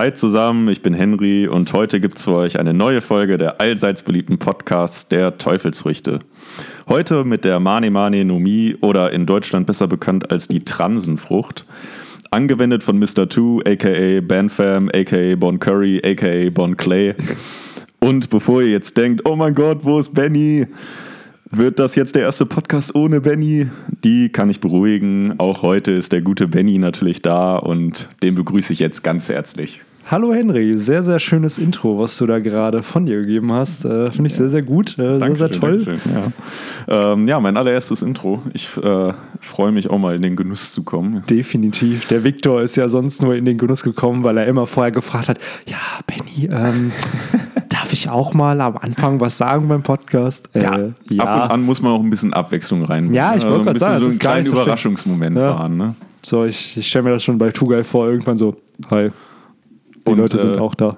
Hi zusammen, ich bin Henry und heute gibt es für euch eine neue Folge der allseits beliebten Podcasts der Teufelsfrüchte. Heute mit der Mane Mane Nomi oder in Deutschland besser bekannt als die Transenfrucht. Angewendet von Mr. Two, aka Banfam, aka Bon Curry, aka Bon Clay. Und bevor ihr jetzt denkt, oh mein Gott, wo ist Benny? Wird das jetzt der erste Podcast ohne Benny? Die kann ich beruhigen. Auch heute ist der gute Benny natürlich da und den begrüße ich jetzt ganz herzlich. Hallo Henry, sehr, sehr schönes Intro, was du da gerade von dir gegeben hast. Äh, Finde ich sehr, sehr gut, äh, sehr, sehr toll. Ja. Ähm, ja. mein allererstes Intro. Ich äh, freue mich auch mal in den Genuss zu kommen. Definitiv. Der Viktor ist ja sonst nur in den Genuss gekommen, weil er immer vorher gefragt hat, ja, Benny, ähm, darf ich auch mal am Anfang was sagen beim Podcast? Äh, ja, ja, ab und an muss man auch ein bisschen Abwechslung rein. Ja, ich wollte gerade sagen, so einen kleinen Überraschungsmoment ja. fahren. Ne? So, ich, ich stelle mir das schon bei Tugai vor, irgendwann so, hi. Die und, Leute sind äh, auch da.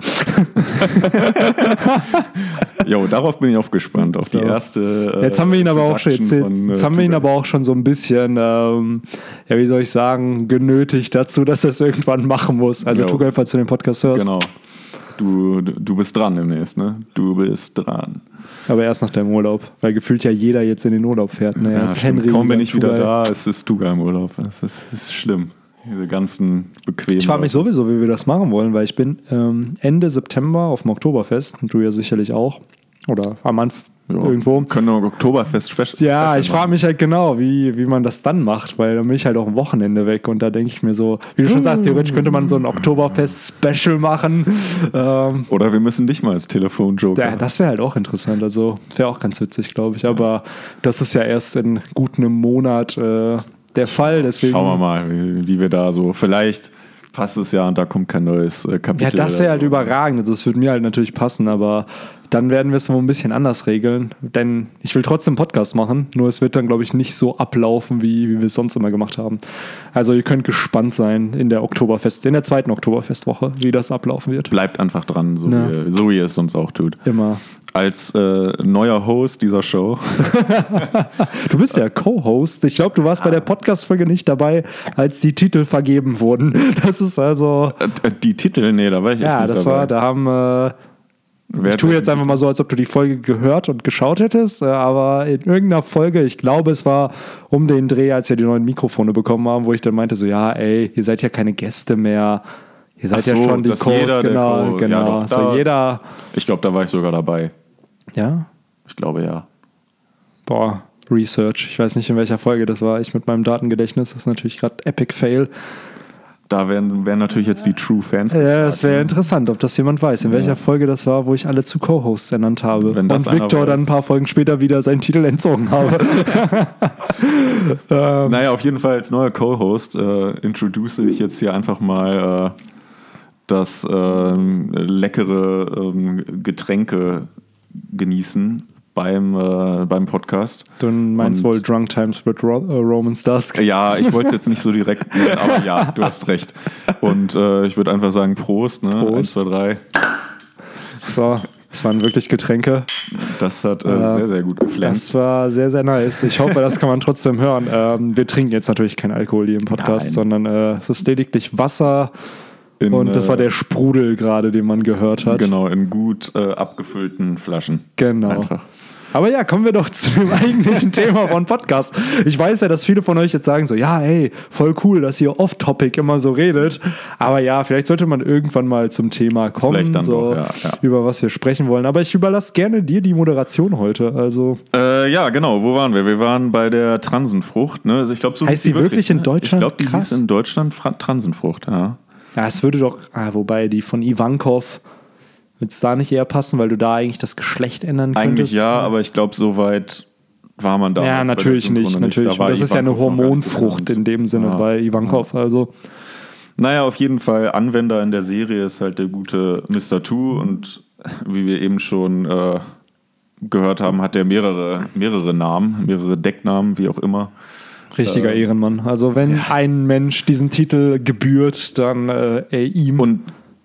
jo, darauf bin ich auch gespannt, auf so. die erste. Äh, jetzt haben wir ihn aber auch schon, jetzt, von, äh, jetzt haben wir ihn aber auch schon so ein bisschen, ähm, ja, wie soll ich sagen, genötigt dazu, dass er es irgendwann machen muss. Also Tugai, falls du den Podcast hörst. Genau. Du, du bist dran demnächst, ne? Du bist dran. Aber erst nach deinem Urlaub, weil gefühlt ja jeder jetzt in den Urlaub fährt. Ne? Ja, Henry. Kaum bin ich wieder da, es ist Tuga im Urlaub. Es ist, ist schlimm. Diese ganzen bequemen. Ich frage mich sowieso, wie wir das machen wollen, weil ich bin ähm, Ende September auf dem Oktoberfest und du ja sicherlich auch. Oder am Anfang irgendwo. Können wir Oktoberfest Special Ja, ich frage mich halt genau, wie, wie man das dann macht, weil dann bin ich halt auch ein Wochenende weg und da denke ich mir so, wie du schon sagst, theoretisch könnte man so ein Oktoberfest-Special machen. Ähm, Oder wir müssen dich mal als Telefonjoker. Ja, das wäre halt auch interessant. Also wäre auch ganz witzig, glaube ich. Aber das ist ja erst in gut einem Monat äh, der Fall. Deswegen Schauen wir mal, wie, wie wir da so vielleicht passt es ja und da kommt kein neues äh, Kapitel. Ja, das wäre halt überragend. Das würde mir halt natürlich passen, aber dann werden wir es wohl ein bisschen anders regeln. Denn ich will trotzdem Podcast machen, nur es wird dann, glaube ich, nicht so ablaufen, wie, wie wir es sonst immer gemacht haben. Also ihr könnt gespannt sein in der Oktoberfest, in der zweiten Oktoberfestwoche, wie das ablaufen wird. Bleibt einfach dran, so, ja. wie, so wie ihr es sonst auch tut. Immer als äh, neuer Host dieser Show. du bist ja Co-Host. Ich glaube, du warst bei der Podcast-Folge nicht dabei, als die Titel vergeben wurden. Das ist also. Äh, die Titel? Nee, da war ich ja, nicht das dabei. war, da haben. Äh, Wer ich tue jetzt einfach mal so, als ob du die Folge gehört und geschaut hättest, äh, aber in irgendeiner Folge, ich glaube, es war um den Dreh, als wir die neuen Mikrofone bekommen haben, wo ich dann meinte, so, ja, ey, ihr seid ja keine Gäste mehr. Ihr seid so, ja schon die Co's, genau, Co genau. Ja, doch, so da, jeder. Ich glaube, da war ich sogar dabei. Ja? Ich glaube ja. Boah, Research. Ich weiß nicht, in welcher Folge das war. Ich mit meinem Datengedächtnis. Das ist natürlich gerade Epic Fail. Da wären, wären natürlich jetzt die True Fans. Ja, es wäre interessant, ob das jemand weiß, in ja. welcher Folge das war, wo ich alle zu Co-Hosts ernannt habe. Wenn und Victor dann ein paar Folgen später wieder seinen Titel entzogen habe. ähm. Naja, auf jeden Fall als neuer Co-Host äh, introduce ich jetzt hier einfach mal äh, das äh, leckere ähm, Getränke genießen beim, äh, beim Podcast. Du meinst wohl Drunk Times with Ro uh, Roman Dusk? Ja, ich wollte es jetzt nicht so direkt nennen, aber ja, du hast recht. Und äh, ich würde einfach sagen Prost, ne? Prost. Eins, zwei, drei. So, das waren wirklich Getränke. Das hat äh, äh sehr, sehr gut geflammt. Das war sehr, sehr nice. Ich hoffe, das kann man trotzdem hören. Ähm, wir trinken jetzt natürlich kein Alkohol hier im Podcast, Nein. sondern äh, es ist lediglich Wasser in, und das war der Sprudel gerade, den man gehört hat. Genau, in gut äh, abgefüllten Flaschen. Genau. Einfach. Aber ja, kommen wir doch zu dem eigentlichen Thema von Podcast. Ich weiß ja, dass viele von euch jetzt sagen so, ja, hey, voll cool, dass ihr off-topic immer so redet. Aber ja, vielleicht sollte man irgendwann mal zum Thema kommen, so, doch, ja, ja. über was wir sprechen wollen. Aber ich überlasse gerne dir die Moderation heute. Also äh, ja, genau. Wo waren wir? Wir waren bei der Transenfrucht. Ne? Also ich glaube, so heißt sie wirklich, wirklich in Deutschland? Ich glaube, die Krass. hieß in Deutschland Transenfrucht. Ja. Ja, es würde doch, ah, wobei die von Ivankov würde es da nicht eher passen, weil du da eigentlich das Geschlecht ändern könntest? Eigentlich ja, aber ich glaube, so weit war man da. Ja, natürlich nicht, natürlich. Da das ist ja eine Hormonfrucht in dem Sinne ja, bei Ivankov. Ja. Also. Naja, auf jeden Fall Anwender in der Serie ist halt der gute Mr. Two und wie wir eben schon äh, gehört haben, hat er mehrere, mehrere Namen, mehrere Decknamen, wie auch immer. Richtiger äh, Ehrenmann. Also wenn ja. ein Mensch diesen Titel gebührt, dann äh, ihm. Und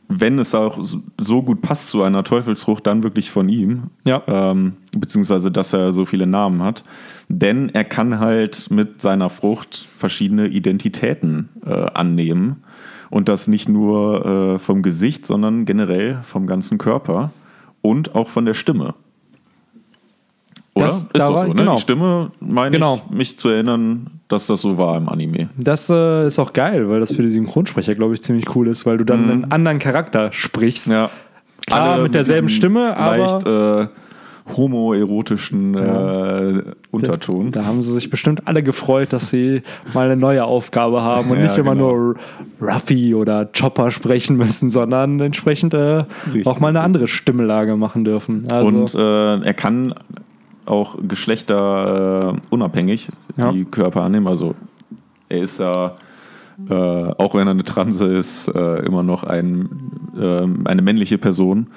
wenn es auch so gut passt zu einer Teufelsfrucht, dann wirklich von ihm. Ja. Ähm, beziehungsweise, dass er so viele Namen hat. Denn er kann halt mit seiner Frucht verschiedene Identitäten äh, annehmen. Und das nicht nur äh, vom Gesicht, sondern generell vom ganzen Körper und auch von der Stimme. Oder? Das- ist da war- so, ne? genau. Die Stimme, meine Genau. ich, mich zu erinnern, dass das so war im Anime. Das äh, ist auch geil, weil das für die Synchronsprecher, glaube ich, ziemlich cool ist, weil du dann einen anderen Charakter sprichst. Mhm. Ja. Klar, mit derselben Stimme, aber- leicht äh, homoerotischen äh, Unterton. Da haben sie sich bestimmt alle gefreut, dass sie mal eine neue Aufgabe haben und Ja, nicht immer genau. nur Ruffy oder Chopper sprechen müssen, sondern entsprechend äh, auch mal eine andere Stimmlage machen dürfen. Also, Und äh, er kann auch geschlechterunabhängig äh, unabhängig Ja. die Körper annehmen. Also er ist ja, äh, auch wenn er eine Transe ist, äh, immer noch ein, ähm, eine männliche Person.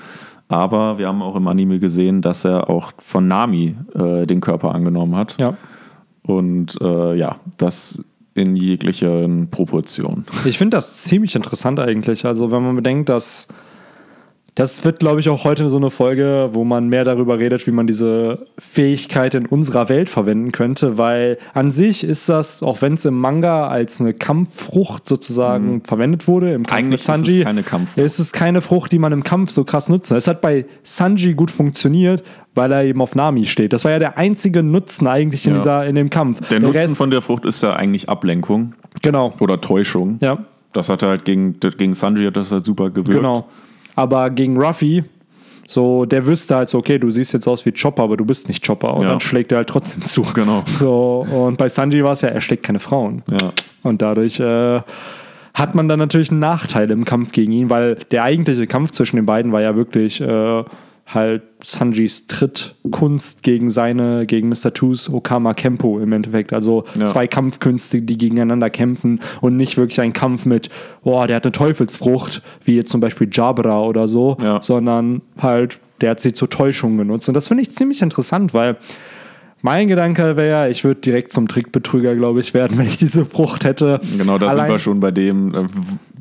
Aber wir haben auch im Anime gesehen, dass er auch von Nami äh, den Körper angenommen hat. ja. Und äh, ja, das in jeglichen Proportionen. Ich finde das ziemlich interessant eigentlich. Also, wenn man bedenkt, dass das wird, glaube ich, auch heute so eine Folge, wo man mehr darüber redet, wie man diese Fähigkeit in unserer Welt verwenden könnte, weil an sich ist das, auch wenn es im Manga als eine Kampffrucht sozusagen verwendet wurde, im Kampf Eigentlich mit ist es Sanji, keine Kampffrucht. ist es keine Frucht, die man im Kampf so krass nutzt. Es hat bei Sanji gut funktioniert, weil er eben auf Nami steht. Das war ja der einzige Nutzen eigentlich in, Ja. dieser, in dem Kampf. Der Nutzen von der Frucht ist ja eigentlich Ablenkung genau, oder Täuschung. ja. Das hat er halt gegen, gegen Sanji hat das halt super gewirkt. Genau. Aber gegen Ruffy, so, der wüsste halt so, okay, du siehst jetzt aus wie Chopper, aber du bist nicht Chopper. Und Ja. dann schlägt er halt trotzdem zu. Genau. So, und bei Sanji war es ja, er schlägt keine Frauen. Ja. Und dadurch äh, hat man dann natürlich einen Nachteil im Kampf gegen ihn, weil der eigentliche Kampf zwischen den beiden war ja wirklich äh, halt Sanjis Trittkunst gegen seine, gegen Mr. Twos Okama Kempo im Endeffekt. Also Ja. zwei Kampfkünste, die gegeneinander kämpfen und nicht wirklich ein Kampf mit, boah, der hat eine Teufelsfrucht, wie jetzt zum Beispiel Jabra oder so, Ja. sondern halt, der hat sie zur Täuschung genutzt. Und das finde ich ziemlich interessant, weil mein Gedanke wäre, ich würde direkt zum Trickbetrüger, glaube ich, werden, wenn ich diese Frucht hätte. Genau, da Allein- sind wir schon bei dem, äh,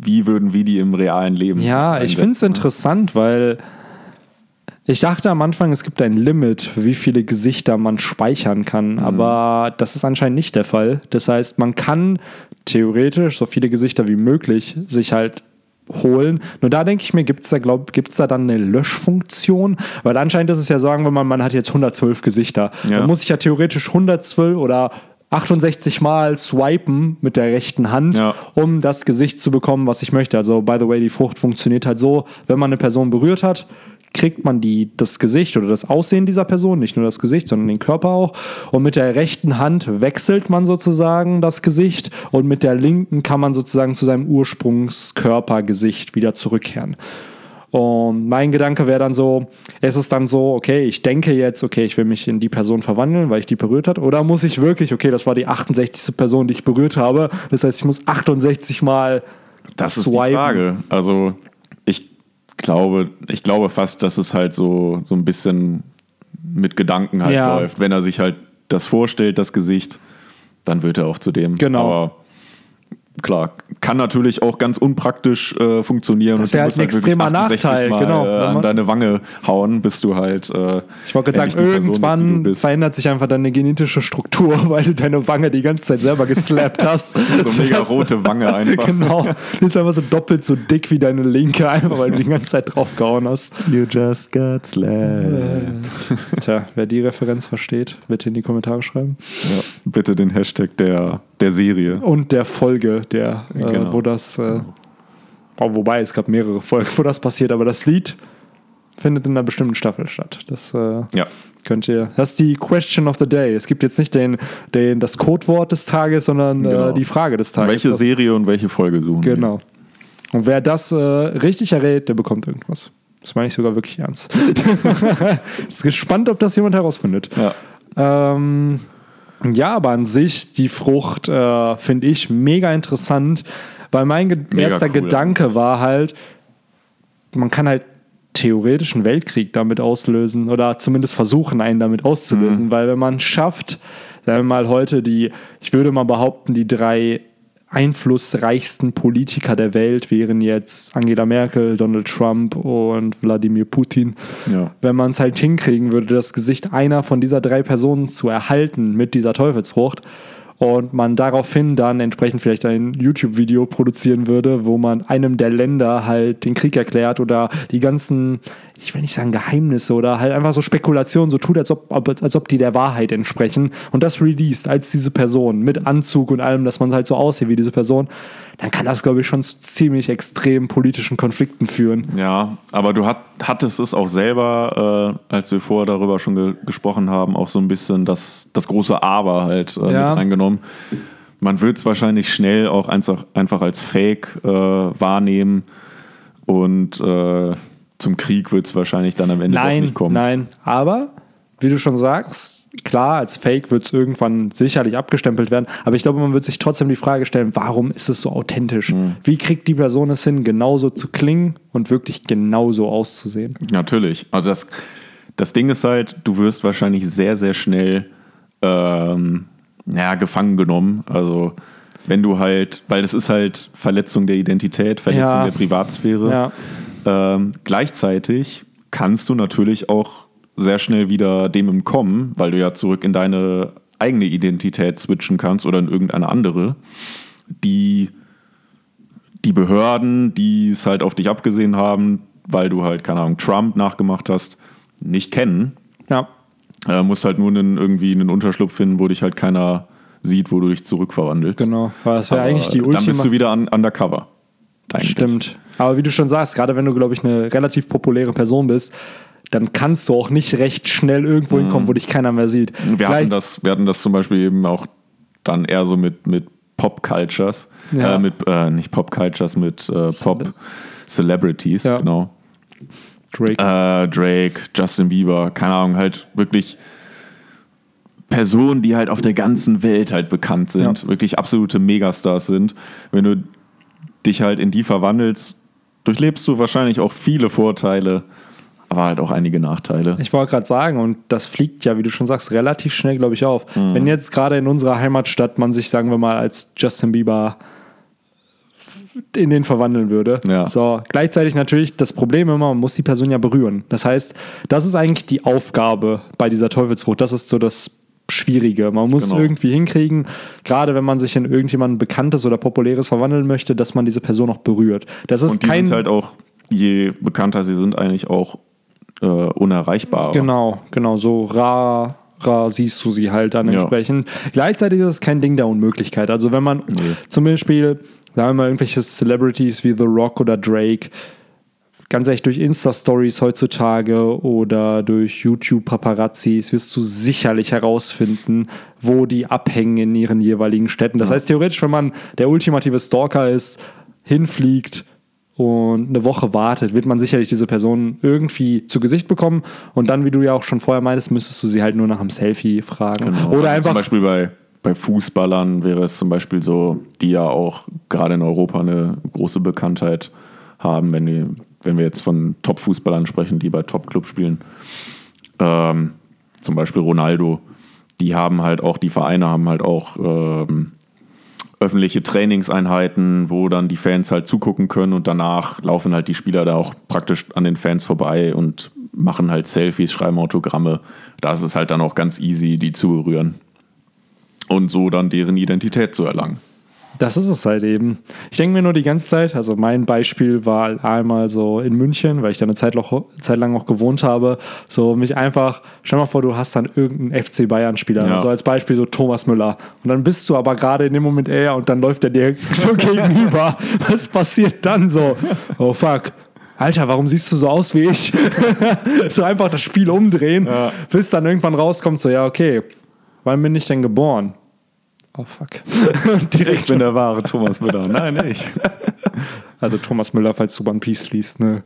wie würden wir die im realen Leben Ja, ich einsetzen, finde es interessant, weil ich dachte am Anfang, es gibt ein Limit, wie viele Gesichter man speichern kann, Mhm. aber das ist anscheinend nicht der Fall. Das heißt, man kann theoretisch so viele Gesichter wie möglich sich halt holen. Nur da denke ich mir, gibt es da, glaub, gibt's da dann eine Löschfunktion? Weil anscheinend ist es ja sagen, wenn man, man hat jetzt 112 Gesichter, Ja. dann muss ich ja theoretisch 112 oder 68 Mal swipen mit der rechten Hand, Ja. um das Gesicht zu bekommen, was ich möchte. Also, by the way, die Frucht funktioniert halt so, wenn man eine Person berührt hat, kriegt man die, das Gesicht oder das Aussehen dieser Person, nicht nur das Gesicht, sondern den Körper auch. Und mit der rechten Hand wechselt man sozusagen das Gesicht und mit der linken kann man sozusagen zu seinem Ursprungskörpergesicht wieder zurückkehren. Und mein Gedanke wäre dann so, es ist dann so, okay, ich denke jetzt, okay, ich will mich in die Person verwandeln, weil ich die berührt hat, oder muss ich wirklich, okay, das war die 68. Person, die ich berührt habe, das heißt, ich muss 68 Mal Das ist die Frage. Also glaube, ich glaube fast, dass es halt so, so ein bisschen mit Gedanken halt Ja. läuft. Wenn er sich halt das vorstellt, das Gesicht, dann wird er auch zu dem. Genau. Aber klar, kann natürlich auch ganz unpraktisch äh, funktionieren. Das wäre halt ein wirklich extremer 68 Nachteil, Mal, genau. Äh, Wenn an deine Wange hauen, bis du halt. Äh, Ich wollte gerade sagen, irgendwann bist. verändert sich einfach deine genetische Struktur, weil du deine Wange die ganze Zeit selber geslappt hast. So mega Das- rote Wange einfach. genau. Die ist einfach so doppelt so dick wie deine linke, einfach weil du die ganze Zeit draufgehauen hast. You just got slapped. Tja, wer die Referenz versteht, bitte in die Kommentare schreiben. Ja, bitte den Hashtag der, der Serie. Und der Folge, der, äh, Genau. wo das, äh, oh, wobei es gab mehrere Folgen, wo das passiert, aber das Lied findet in einer bestimmten Staffel statt. Das äh, Ja. könnt ihr. Das ist die Question of the Day. Es gibt jetzt nicht den, den, das Codewort des Tages, sondern Genau. äh, die Frage des Tages. Welche Serie und welche Folge suchen? Genau. Und wer das äh, richtig errät, der bekommt irgendwas. Das meine ich sogar wirklich ernst. Jetzt gespannt, ob das jemand herausfindet. Ja. Ähm, ja, aber an sich, die Frucht äh, finde ich mega interessant, weil mein Ge Mega erster cool, Gedanke war halt, man kann halt theoretisch einen Weltkrieg damit auslösen oder zumindest versuchen, einen damit auszulösen, Mhm. weil wenn man schafft, sagen wir mal heute die, ich würde mal behaupten, die drei einflussreichsten Politiker der Welt wären jetzt Angela Merkel, Donald Trump und Wladimir Putin Ja. wenn man es halt hinkriegen würde, das Gesicht einer von dieser drei Personen zu erhalten mit dieser Teufelsfrucht und man daraufhin dann entsprechend vielleicht ein YouTube-Video produzieren würde, wo man einem der Länder halt den Krieg erklärt oder die ganzen, ich will nicht sagen Geheimnisse oder halt einfach so Spekulationen so tut, als ob, als ob die der Wahrheit entsprechen und das released als diese Person mit Anzug und allem, dass man halt so aussieht wie diese Person, dann kann das, glaube ich, schon zu ziemlich extremen politischen Konflikten führen. Ja, aber du hat, hattest es auch selber, äh, als wir vorher darüber schon ge gesprochen haben, auch so ein bisschen das, das große Aber halt äh, Ja. mit reingenommen. Man wird es wahrscheinlich schnell auch einfach, einfach als Fake äh, wahrnehmen und äh, zum Krieg wird es wahrscheinlich dann am Ende Nein, nicht kommen. nein. Aber, wie du schon sagst, klar, als Fake wird es irgendwann sicherlich abgestempelt werden. Aber ich glaube, man wird sich trotzdem die Frage stellen, warum ist es so authentisch? Mhm. Wie kriegt die Person es hin, genauso zu klingen und wirklich genauso auszusehen? Natürlich. Also das, das Ding ist halt, du wirst wahrscheinlich sehr, sehr schnell ähm, ja, gefangen genommen. Also wenn du halt, weil das ist halt Verletzung der Identität, Verletzung Ja. der Privatsphäre. Ja. Ähm, gleichzeitig kannst du natürlich auch sehr schnell wieder dem entkommen, weil du ja zurück in deine eigene Identität switchen kannst oder in irgendeine andere, die die Behörden, die es halt auf dich abgesehen haben, weil du halt, keine Ahnung, Trump nachgemacht hast, nicht kennen. Ja. Äh, musst halt nur einen, irgendwie einen Unterschlupf finden, wo dich halt keiner sieht, wo du dich zurückverwandelst. Genau. Aber das wäre eigentlich die Dann bist du Ultima. wieder un undercover. Eigentlich. Stimmt. Aber wie du schon sagst, gerade wenn du, glaube ich, eine relativ populäre Person bist, dann kannst du auch nicht recht schnell irgendwo hinkommen, wo dich keiner mehr sieht. Wir Gleich- hatten, das, wir hatten das zum Beispiel eben auch dann eher so mit, mit Pop-Cultures. Ja. Äh, mit, äh, nicht Pop-Cultures, mit äh, Pop-Celebrities, Ja. genau. Drake. Äh, Drake, Justin Bieber, keine Ahnung, halt wirklich Personen, die halt auf der ganzen Welt halt bekannt sind, Ja. wirklich absolute Megastars sind. Wenn du dich halt in die verwandelst, durchlebst du wahrscheinlich auch viele Vorteile, aber halt auch einige Nachteile. Ich wollte gerade sagen, und das fliegt ja, wie du schon sagst, relativ schnell, glaube ich, auf. Mhm. Wenn jetzt gerade in unserer Heimatstadt man sich, sagen wir mal, als Justin Bieber in den verwandeln würde. Ja. So, gleichzeitig natürlich das Problem immer, man muss die Person ja berühren. Das heißt, das ist eigentlich die Aufgabe bei dieser Teufelsfrucht. Das ist so das Schwierige. Man muss Genau. irgendwie hinkriegen, gerade wenn man sich in irgendjemanden Bekanntes oder Populäres verwandeln möchte, dass man diese Person auch berührt. Das ist Und die kein. sind halt auch, je bekannter sie sind, eigentlich auch äh, unerreichbarer. Genau, genau, so rar, siehst du sie halt dann Ja. entsprechend. Gleichzeitig ist es kein Ding der Unmöglichkeit. Also wenn man Nee. zum Beispiel, sagen wir mal, irgendwelche Celebrities wie The Rock oder Drake, ganz ehrlich, durch Insta-Stories heutzutage oder durch YouTube-Paparazzis wirst du sicherlich herausfinden, wo die abhängen in ihren jeweiligen Städten. Das heißt, theoretisch, wenn man der ultimative Stalker ist, hinfliegt und eine Woche wartet, wird man sicherlich diese Person irgendwie zu Gesicht bekommen und dann, wie du ja auch schon vorher meintest, müsstest du sie halt nur nach einem Selfie fragen. Genau. Oder Also einfach Zum Beispiel bei, bei Fußballern wäre es zum Beispiel so, die ja auch gerade in Europa eine große Bekanntheit haben, wenn, die, wenn wir jetzt von Top-Fußballern sprechen, die bei Top-Clubs spielen. Ähm, zum Beispiel Ronaldo. Die haben halt auch, die Vereine haben halt auch ähm, öffentliche Trainingseinheiten, wo dann die Fans halt zugucken können und danach laufen halt die Spieler da auch praktisch an den Fans vorbei und machen halt Selfies, schreiben Autogramme. Da ist es halt dann auch ganz easy, die zu berühren und so dann deren Identität zu erlangen. Das ist es halt eben. Ich denke mir nur die ganze Zeit, also mein Beispiel war einmal so in München, weil ich da eine Zeit, noch, Zeit lang auch gewohnt habe, so mich einfach, stell mal vor, du hast dann irgendeinen FC Bayern-Spieler, Ja. also als Beispiel so Thomas Müller. Und dann bist du aber gerade in dem Moment er und dann läuft er dir so gegenüber. Was passiert dann so? Oh fuck. Alter, warum siehst du so aus wie ich? so einfach das Spiel umdrehen, Ja. bis dann irgendwann rauskommt, so, ja, okay, wann bin ich denn geboren? Oh fuck. Direkt Ich bin der wahre Thomas Müller. Nein, nicht. Also Thomas Müller, falls du One Piece liest, ne,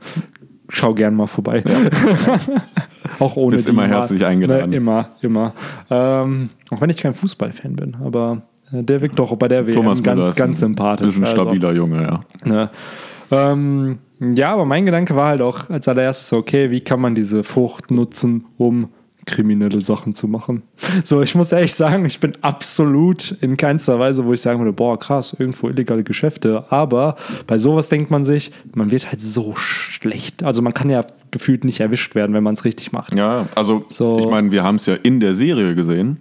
schau gern mal vorbei. auch ohne Bist die immer herzlich eingeladen. Ne, immer, immer. Ähm, auch wenn ich kein Fußballfan bin, aber äh, der wirkt doch bei der WM Thomas Müller ganz, ist ganz ein, sympathisch. Ist ein Also, stabiler Junge, ja. ne. ähm, ja, aber mein Gedanke war halt auch als allererstes so, okay, wie kann man diese Frucht nutzen, um kriminelle Sachen zu machen. So, ich muss ehrlich sagen, ich bin absolut in keinster Weise, wo ich sagen würde, boah, krass, irgendwo illegale Geschäfte. Aber bei sowas denkt man sich, man wird halt so schlecht. Also man kann ja gefühlt nicht erwischt werden, wenn man es richtig macht. Ja, also So. ich meine, wir haben es ja in der Serie gesehen.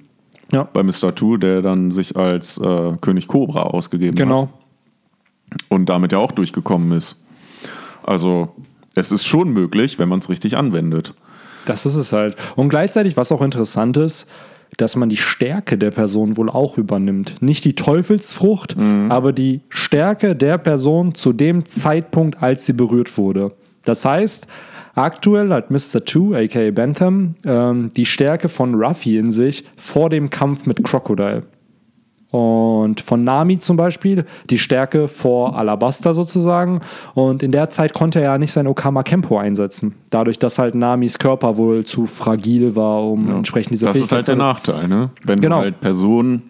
Ja. Bei Mr. Two, der dann sich als äh, König Cobra ausgegeben Genau. hat. Und damit ja auch durchgekommen ist. Also, es ist schon möglich, wenn man es richtig anwendet. Das ist es halt. Und gleichzeitig, was auch interessant ist, dass man die Stärke der Person wohl auch übernimmt. Nicht die Teufelsfrucht, aber die Stärke der Person zu dem Zeitpunkt, als sie berührt wurde. Das heißt, aktuell hat Mr. Two, aka Bentham, ähm, die Stärke von Ruffy in sich vor dem Kampf mit Crocodile. Und von Nami zum Beispiel die Stärke vor Alabasta sozusagen. Und in der Zeit konnte er ja nicht sein Okama Kempo einsetzen. Dadurch, dass halt Namis Körper wohl zu fragil war, um entsprechend diese Das ist halt der Nachteil, ne? Wenn Genau. du halt Personen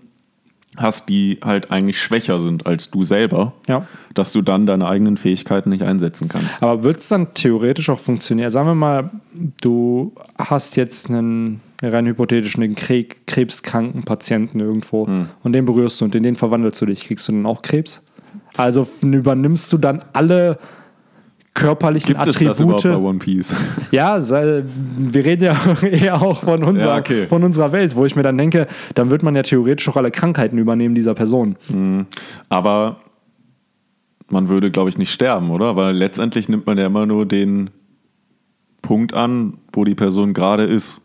hast, die halt eigentlich schwächer sind als du selber, Ja. dass du dann deine eigenen Fähigkeiten nicht einsetzen kannst. Aber wird es dann theoretisch auch funktionieren? Sagen wir mal, du hast jetzt einen rein hypothetisch einen Kre krebskranken Patienten irgendwo Hm. und den berührst du und in den verwandelst du dich. Kriegst du dann auch Krebs? Also übernimmst du dann alle körperlichen Gibt es das überhaupt Attribute? bei One Piece? Ja, wir reden ja eher auch von unserer, Ja, okay. von unserer Welt, wo ich mir dann denke, dann wird man ja theoretisch auch alle Krankheiten übernehmen dieser Person. Aber man würde, glaube ich, nicht sterben, oder? Weil letztendlich nimmt man ja immer nur den Punkt an, wo die Person gerade ist.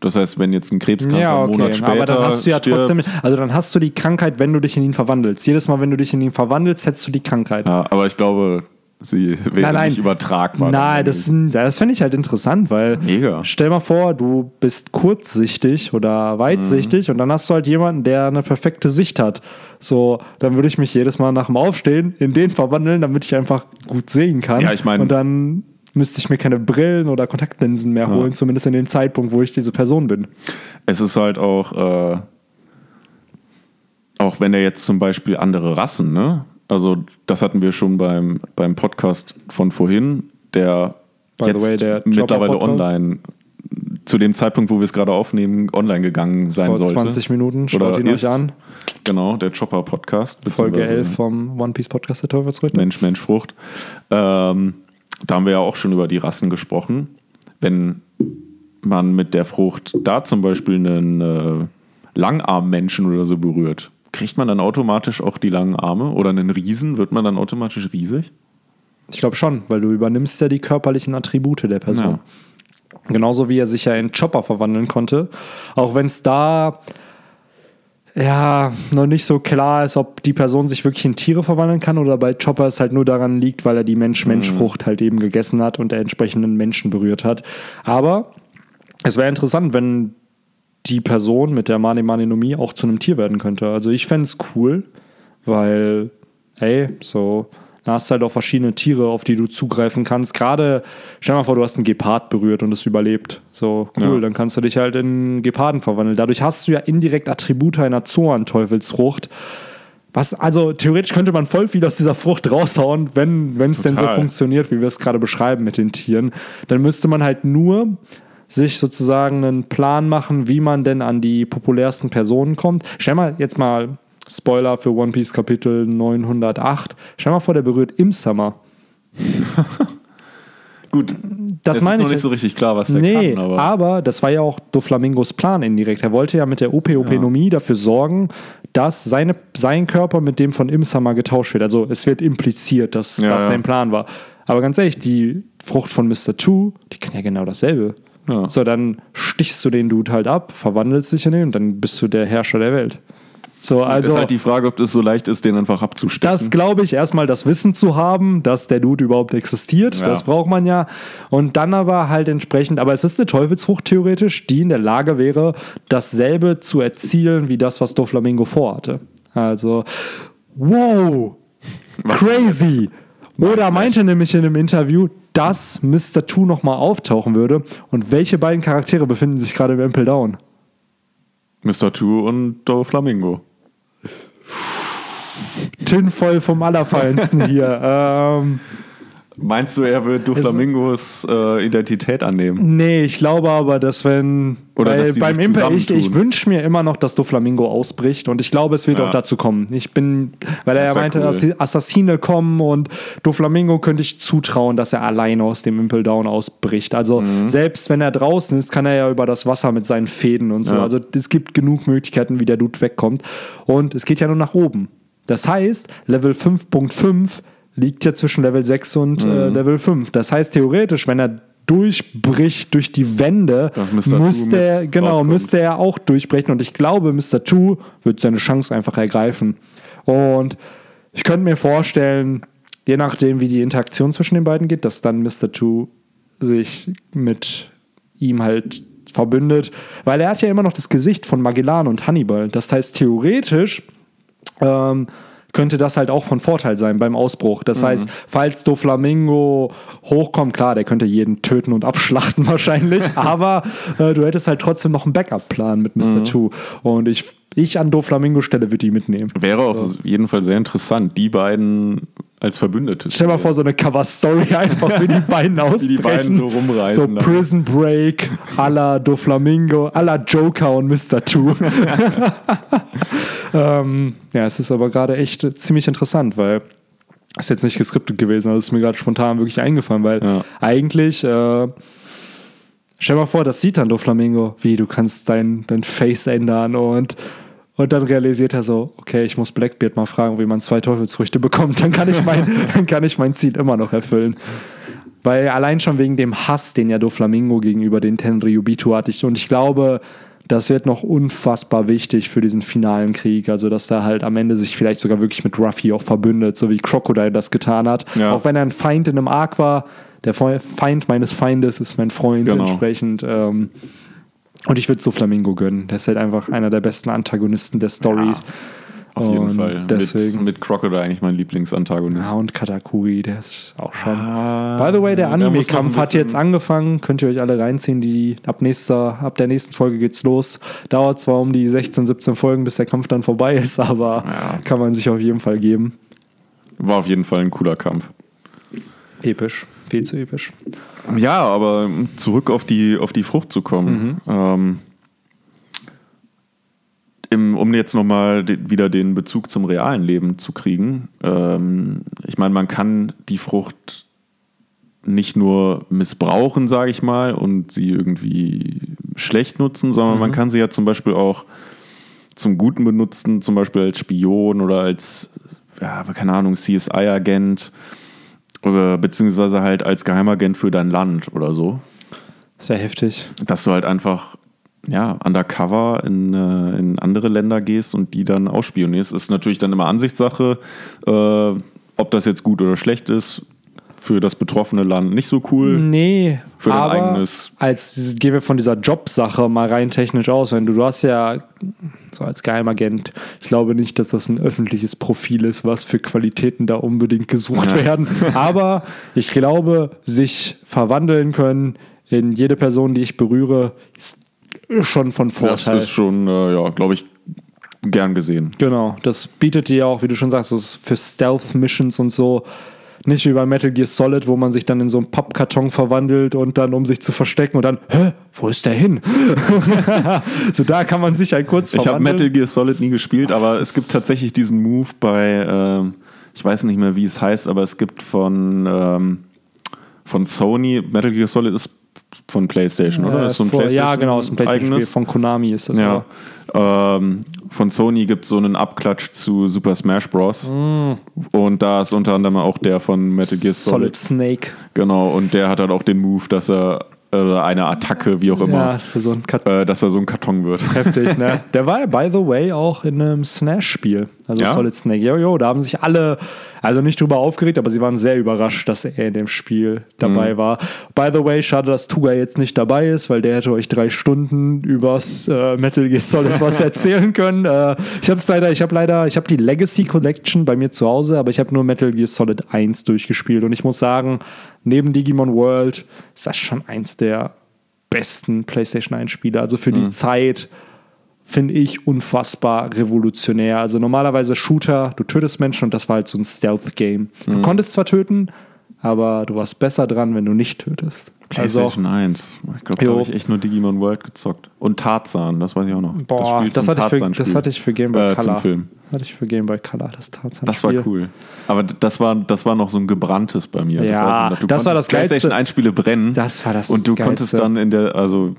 Das heißt, wenn jetzt ein Krebskranker Ja, einen okay. Monat später Aber dann hast du ja stirbt, trotzdem, also dann hast du die Krankheit, wenn du dich in ihn verwandelst. Jedes Mal, wenn du dich in ihn verwandelst, hättest du die Krankheit. Ja, aber ich glaube, sie wäre Nein, nein. nicht übertragbar. Nein, das, das fände ich halt interessant, weil Mega. stell mal vor, du bist kurzsichtig oder weitsichtig Mhm. und dann hast du halt jemanden, der eine perfekte Sicht hat. So, dann würde ich mich jedes Mal nach dem Aufstehen in den verwandeln, damit ich einfach gut sehen kann. Ja, ich mein- und dann müsste ich mir keine Brillen oder Kontaktlinsen mehr holen, zumindest in dem Zeitpunkt, wo ich diese Person bin. es ist halt auch, äh, auch wenn er jetzt zum Beispiel andere Rassen, ne? Also das hatten wir schon beim, beim Podcast von vorhin, der By the jetzt way, der mittlerweile online, zu dem Zeitpunkt, wo wir es gerade aufnehmen, online gegangen sein Vor sollte. 20 Minuten, schaut Oder ihn ist. euch an. Genau, der Chopper-Podcast. Folge beziehungsweise 11 vom One Piece Podcast der Teufelsrücken. Mensch, Mensch, Frucht. Ähm, da haben wir ja auch schon über die Rassen gesprochen. Wenn man mit der Frucht da zum Beispiel einen äh, Langarmmenschen oder so berührt, kriegt man dann automatisch auch die langen Arme? Oder einen Riesen? Wird man dann automatisch riesig? Ich glaube schon, weil du übernimmst ja die körperlichen Attribute der Person. Genauso wie er sich ja in Chopper verwandeln konnte. Auch wenn es da ja noch nicht so klar ist, ob die Person sich wirklich in Tiere verwandeln kann oder bei Chopper es halt nur daran liegt, weil er die Mensch-Mensch-Frucht halt eben gegessen hat und der entsprechenden Menschen berührt hat. Aber es wäre interessant, wenn die Person mit der Mane Mane no Mi auch zu einem Tier werden könnte. Also ich fände es cool, weil, ey, so, da hast du halt auch verschiedene Tiere, auf die du zugreifen kannst. Gerade, stell dir mal vor, du hast einen Gepard berührt und es überlebt. So, cool, Ja. dann kannst du dich halt in Geparden verwandeln. Dadurch hast du ja indirekt Attribute einer Zorn-Teufelsfrucht. Was, also theoretisch könnte man voll viel aus dieser Frucht raushauen, wenn es denn so funktioniert, wie wir es gerade beschreiben mit den Tieren. Dann müsste man halt nur sich sozusagen einen Plan machen, wie man denn an die populärsten Personen kommt. Stell mal jetzt mal Spoiler für One Piece Kapitel 908. Stell mal vor, der berührt im Summer. Gut, Das es meine ist noch ich. nicht so richtig klar, was der Nee, kann. aber, Aber, das war ja auch Doflamingos Plan indirekt. Er wollte ja mit der OP-Openomie dafür sorgen, dass seine, sein Körper mit dem von Imsama getauscht wird. Also es wird impliziert, dass Ja, das ja. sein Plan war. Aber ganz ehrlich, die Frucht von Mr. Two, die kann ja genau dasselbe. Ja. So, dann stichst du den Dude halt ab, verwandelst dich in ihn und dann bist du der Herrscher der Welt. So, also. ist halt die Frage, ob das so leicht ist, den einfach abzustecken. Das glaube ich, erstmal das Wissen zu haben, dass der Dude überhaupt existiert. Ja. Das braucht man ja. Und dann aber halt entsprechend, aber es ist eine Teufelsfrucht theoretisch, die in der Lage wäre, dasselbe zu erzielen, wie das, was Doflamingo vorhatte. Also, wow, crazy. Oder meinte nämlich in einem Interview, dass Mr. Two nochmal auftauchen würde. Und welche beiden Charaktere befinden sich gerade im Impel Down? Mr. Two und Doflamingo. Tin voll vom Allerfeinsten hier. ähm, Meinst du, er wird Doflamingos äh, Identität annehmen? Nee, ich glaube aber, dass wenn. Oder dass beim Imper, ich, ich wünsche mir immer noch, dass Doflamingo ausbricht und ich glaube, es wird Ja. auch dazu kommen. Ich bin, weil er ja meinte, cool. dass die Assassine kommen und Doflamingo könnte ich zutrauen, dass er alleine aus dem Impel Down ausbricht. Also Mhm. selbst wenn er draußen ist, kann er ja über das Wasser mit seinen Fäden und so. Ja. Also es gibt genug Möglichkeiten, wie der Dude wegkommt. Und es geht ja nur nach oben. Das heißt, Level 5.5 liegt ja zwischen Level 6 und Mhm. äh, Level 5. Das heißt theoretisch, wenn er durchbricht durch die Wände, müsste er, genau, rauskommt. müsste er auch durchbrechen. Und ich glaube, Mr. Two wird seine Chance einfach ergreifen. Und ich könnte mir vorstellen, je nachdem, wie die Interaktion zwischen den beiden geht, dass dann Mr. Two sich mit ihm halt verbündet. Weil er hat ja immer noch das Gesicht von Magellan und Hannibal. Das heißt, theoretisch ähm, könnte das halt auch von Vorteil sein beim Ausbruch. Das heißt, falls Doflamingo hochkommt, klar, der könnte jeden töten und abschlachten wahrscheinlich, aber äh, du hättest halt trotzdem noch einen Backup-Plan mit Mr. Two. Und ich, ich an Doflamingo Stelle würde die mitnehmen. Wäre auf jeden Fall sehr interessant, die beiden als Verbündete. Stell mal vor, so eine Cover-Story einfach, wie die beiden ausbrechen. die beiden so rumreisen So. Prison Break, à la Doflamingo, à la Joker und Mr. Two. Ähm, ja, es ist aber gerade echt ziemlich interessant, weil es ist jetzt nicht geskriptet gewesen, also es ist mir gerade spontan wirklich eingefallen, weil Ja. eigentlich, äh, stell mal vor, das sieht dann Doflamingo, wie du kannst dein, dein Face ändern und und dann realisiert er so, okay, ich muss Blackbeard mal fragen, wie man zwei Teufelsfrüchte bekommt. Dann kann ich mein, dann kann ich mein Ziel immer noch erfüllen. Weil allein schon wegen dem Hass, den ja Doflamingo gegenüber den Tenryubito hatte. Ich, und ich glaube, das wird noch unfassbar wichtig für diesen finalen Krieg. Also, dass er halt am Ende sich vielleicht sogar wirklich mit Ruffy auch verbündet, so wie Crocodile das getan hat. Ja. Auch wenn er ein Feind in einem Arc war, der Fe- Feind meines Feindes ist mein Freund Genau. entsprechend. Ähm, und ich würde so Flamingo gönnen. Der ist halt einfach einer der besten Antagonisten der Stories. Auf jeden Und Fall. Deswegen. Mit, mit Crocodile eigentlich mein Lieblingsantagonist. Ja, und Katakuri, der ist auch schon. Ah, By the way, der Anime-Kampf hat jetzt angefangen. Könnt ihr euch alle reinziehen. Die, ab, nächster, ab der nächsten Folge geht's los. Dauert zwar um die 16, 17 Folgen, bis der Kampf dann vorbei ist, aber Ja. kann man sich auf jeden Fall geben. War auf jeden Fall ein cooler Kampf. Episch. Viel zu episch. Ja, aber zurück auf die, auf die Frucht zu kommen. Ähm, im, um jetzt nochmal de, wieder den Bezug zum realen Leben zu kriegen. Ähm, ich meine, man kann die Frucht nicht nur missbrauchen, sage ich mal, und sie irgendwie schlecht nutzen, sondern man kann sie ja zum Beispiel auch zum Guten benutzen, zum Beispiel als Spion oder als, ja, keine Ahnung, CSI-Agent oder beziehungsweise halt als Geheimagent für dein Land oder so. Sehr heftig. Dass du halt einfach ja, undercover in, äh, in andere Länder gehst und die dann ausspionierst. Ist natürlich dann immer Ansichtssache, äh, ob das jetzt gut oder schlecht ist. Für das betroffene Land nicht so cool. Nee, Für dein aber eigenes- als gehen wir von dieser Jobsache mal rein technisch aus, wenn du, du hast ja so als Geheimagent, ich glaube nicht, dass das ein öffentliches Profil ist, was für Qualitäten da unbedingt gesucht Ja. werden, aber ich glaube, sich verwandeln können in jede Person, die ich berühre, ist schon von Das Vorteil. ist schon, äh, ja, glaube ich, gern gesehen. Genau, das bietet dir auch, wie du schon sagst, das für Stealth-Missions und so. Nicht wie bei Metal Gear Solid, wo man sich dann in so einen Pappkarton verwandelt und dann, um sich zu verstecken und dann, hä, wo ist der hin? so da kann man sich halt kurz Ich habe. Metal Gear Solid nie gespielt, aber das es gibt tatsächlich diesen Move bei, ähm, ich weiß nicht mehr, wie es heißt, aber es gibt von, ähm, von Sony, Metal Gear Solid ist von PlayStation, oder? Äh, so ein vor, ja, PlayStation genau, ist ein PlayStation-Spiel. Von Konami ist das. Ja. Ähm, von Sony gibt es so einen Abklatsch zu Super Smash Bros. Und da ist unter anderem auch der von Metal Gear Solid Solid. Snake. Genau, und der hat halt auch den Move, dass er äh, eine Attacke, wie auch Ja, immer, das ist so ein Kat äh, dass er so ein Karton wird. Heftig, ne? Der war ja, by the way, auch in einem Smash-Spiel. Also Ja? Solid Snake. Jojo, da haben sich alle, also nicht drüber aufgeregt, aber sie waren sehr überrascht, dass er in dem Spiel dabei Mhm. war. By the way, schade, dass Tuga jetzt nicht dabei ist, weil der hätte euch drei Stunden übers äh, Metal Gear Solid was erzählen können. Äh, ich habe es leider, ich habe leider, ich habe die Legacy Collection bei mir zu Hause, aber ich habe nur Metal Gear Solid 1 durchgespielt und ich muss sagen, neben Digimon World ist das schon eins der besten PlayStation 1 Spiele. Also für Mhm. die Zeit finde ich unfassbar revolutionär. Also normalerweise Shooter, du tötest Menschen und das war halt so ein Stealth-Game. Du konntest zwar töten, aber du warst besser dran, wenn du nicht tötest. PlayStation 1. Ich glaube, da habe ich echt nur Digimon World gezockt. Und Tarzan, das weiß ich auch noch. Boah, das, zum hatte, ich für, das hatte ich für Game Boy Äh, Color. zum Film. Hatte ich für Game Boy Color, das Tarzan Das war cool. Aber das war, das war noch so ein gebranntes bei mir. Ja, das, noch. Du das war das Geilste. PlayStation 1 Spiele brennen. Das war das Und du Geilste. konntest dann in der, also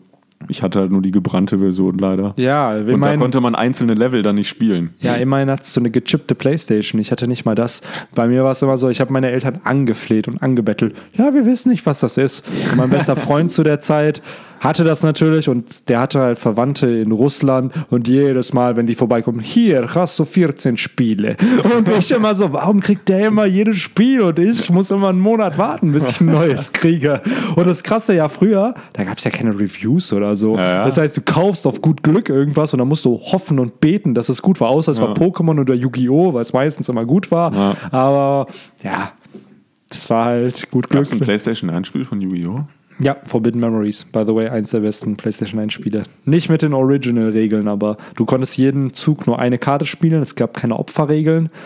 ich hatte halt nur die gebrannte Version leider. Ja, Und da konnte man einzelne Level dann nicht spielen. Ja, immerhin hattest du eine gechippte Playstation. Ich hatte nicht mal das. Bei mir war es immer so, ich habe meine Eltern angefleht und angebettelt. Ja, wir wissen nicht, was das ist. Und mein bester Freund zu der Zeit hatte das natürlich und der hatte halt Verwandte in Russland und jedes Mal, wenn die vorbeikommen, hier hast du 14 Spiele. Und ich immer so, warum kriegt der immer jedes Spiel und ich muss immer einen Monat warten, bis ich ein neues kriege. Und das Krasse ja früher, da gab es ja keine Reviews oder so. Ja, ja. Das heißt, du kaufst auf gut Glück irgendwas und dann musst du hoffen und beten, dass es gut war. Außer es war Pokémon oder Yu-Gi-Oh!, weil es meistens immer gut war. Ja. Aber ja, das war halt gut Gab Glück. es ein PlayStation 1 Spiel von Yu-Gi-Oh? Ja, Forbidden Memories, by the way, eins der besten PlayStation 1 Spiele. Nicht mit den Original-Regeln, aber du konntest jeden Zug nur eine Karte spielen. Es gab keine Opferregeln.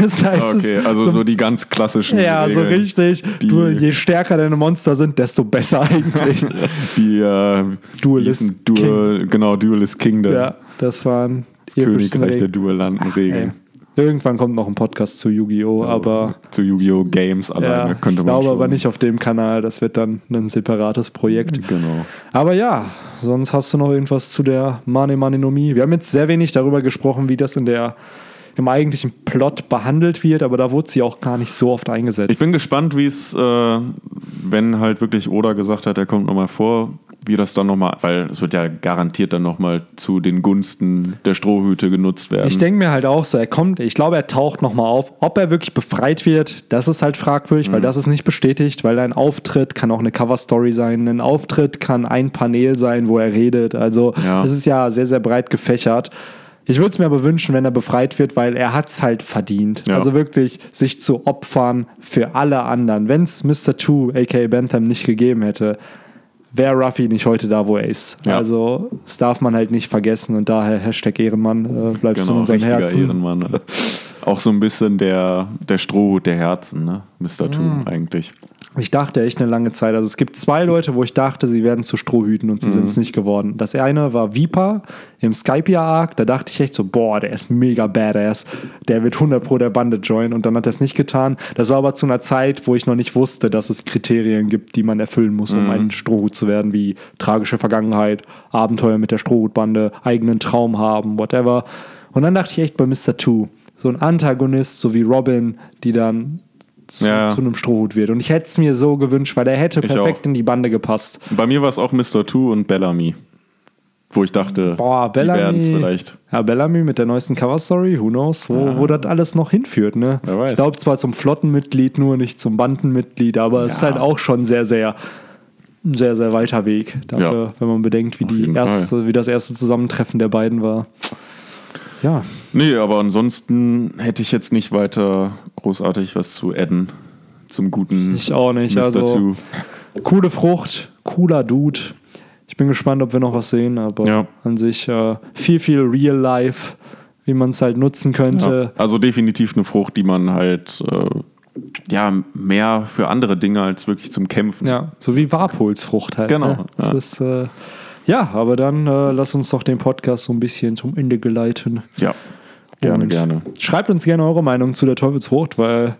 Das heißt, Okay, also so, die ganz klassischen ja, so Regeln, richtig. die- Du, je stärker deine Monster sind, desto besser eigentlich. Die äh, Duelist hießen Dual, genau, Duelist Kingdom. ja, das waren epischsten Königreich der Regeln. Irgendwann kommt noch ein Podcast zu Yu-Gi-Oh! aber Zu Yu-Gi-Oh! Games alleine ja, könnte ich man glaube schon. aber nicht auf dem Kanal. Das wird dann ein separates Projekt. Genau. Aber ja, sonst hast du noch irgendwas zu der Mane Mane no Mi. Wir haben jetzt sehr wenig darüber gesprochen, wie das in der im eigentlichen Plot behandelt wird, aber da wurde sie auch gar nicht so oft eingesetzt. Ich bin gespannt, wie es, äh, wenn halt wirklich Oda gesagt hat, er kommt nochmal vor, wie das dann nochmal, weil es wird ja garantiert dann nochmal zu den Gunsten der Strohhüte genutzt werden. Ich denke mir halt auch so, er kommt, ich glaube, er taucht nochmal auf. Ob er wirklich befreit wird, das ist halt fragwürdig, Mhm. weil das ist nicht bestätigt, weil ein Auftritt kann auch eine Coverstory sein. Ein Auftritt kann ein Panel sein, wo er redet. Also Ja. es ist ja sehr, sehr breit gefächert. Ich würde es mir aber wünschen, wenn er befreit wird, weil er hat es halt verdient. Ja. Also wirklich sich zu opfern für alle anderen. Wenn es Mr. Two, aka Bentham, nicht gegeben hätte, wäre Ruffy nicht heute da, wo er ist. Ja. Also das darf man halt nicht vergessen und daher Hashtag Ehrenmann äh, bleibst du in genau, unserem Herzen. Ehrenmann. ne? Auch so ein bisschen der, der Strohhut der Herzen, ne? Mr. Two Mhm. eigentlich. Ich dachte echt eine lange Zeit. Also es gibt zwei Leute, wo ich dachte, sie werden zu Strohhüten und sie sind es nicht geworden. Das eine war Viper im Skypia-Arc. Da dachte ich echt so, boah, der ist mega badass. Der wird 100 pro der Bande joinen. Und dann hat er es nicht getan. Das war aber zu einer Zeit, wo ich noch nicht wusste, dass es Kriterien gibt, die man erfüllen muss, um ein Strohhut zu werden, wie tragische Vergangenheit, Abenteuer mit der Strohhutbande, eigenen Traum haben, whatever. Und dann dachte ich echt bei Mr. Two, so ein Antagonist, so wie Robin, die dann zu, Ja. zu einem Strohhut wird. Und ich hätte es mir so gewünscht, weil der hätte Ich perfekt auch. in die Bande gepasst. Bei mir war es auch Mr. Two und Bellamy. Wo ich dachte, Boah, die werden's Bellamy. vielleicht. Ja, Bellamy mit der neuesten Cover-Story, who knows, wo, wo das alles noch hinführt. Ne? Ich glaube zwar zum Flottenmitglied, nur nicht zum Bandenmitglied, aber es ist Ja. halt auch schon sehr, sehr, ein sehr, sehr weiter Weg dafür, Ja. wenn man bedenkt, wie, die erste, wie das erste Zusammentreffen der beiden war. Ja, Nee, aber ansonsten hätte ich jetzt nicht weiter großartig was zu adden zum guten ich auch nicht. Mr. Also, Two. coole Frucht, cooler Dude. Ich bin gespannt, ob wir noch was sehen, aber Ja. an sich äh, viel, viel Real Life, wie man es halt nutzen Ja. könnte. Also definitiv eine Frucht, die man halt äh, ja mehr für andere Dinge als wirklich zum Kämpfen. Ja, so wie Warpholzfrucht halt. Genau, Ne? Das ja. ist, äh, ja, aber dann äh, lass uns doch den Podcast so ein bisschen zum Ende geleiten. Ja, gerne, Und gerne. Schreibt uns gerne eure Meinung zu der Teufelsfrucht, weil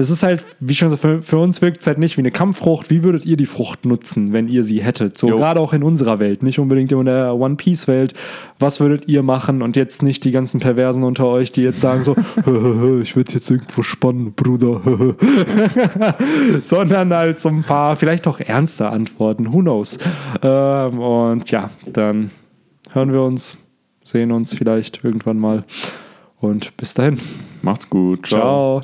es ist halt, wie schon gesagt, für, für uns wirkt es halt nicht wie eine Kampffrucht. Wie würdet ihr die Frucht nutzen, wenn ihr sie hättet? So Jo. gerade auch in unserer Welt, nicht unbedingt in der One Piece Welt. Was würdet ihr machen? Und jetzt nicht die ganzen Perversen unter euch, die jetzt sagen so, ich würde jetzt irgendwo spannen, Bruder. Sondern halt so ein paar, vielleicht auch ernste Antworten. Who knows? Ähm, und ja, dann hören wir uns, sehen uns vielleicht irgendwann mal. Und bis dahin. Macht's gut. Ciao.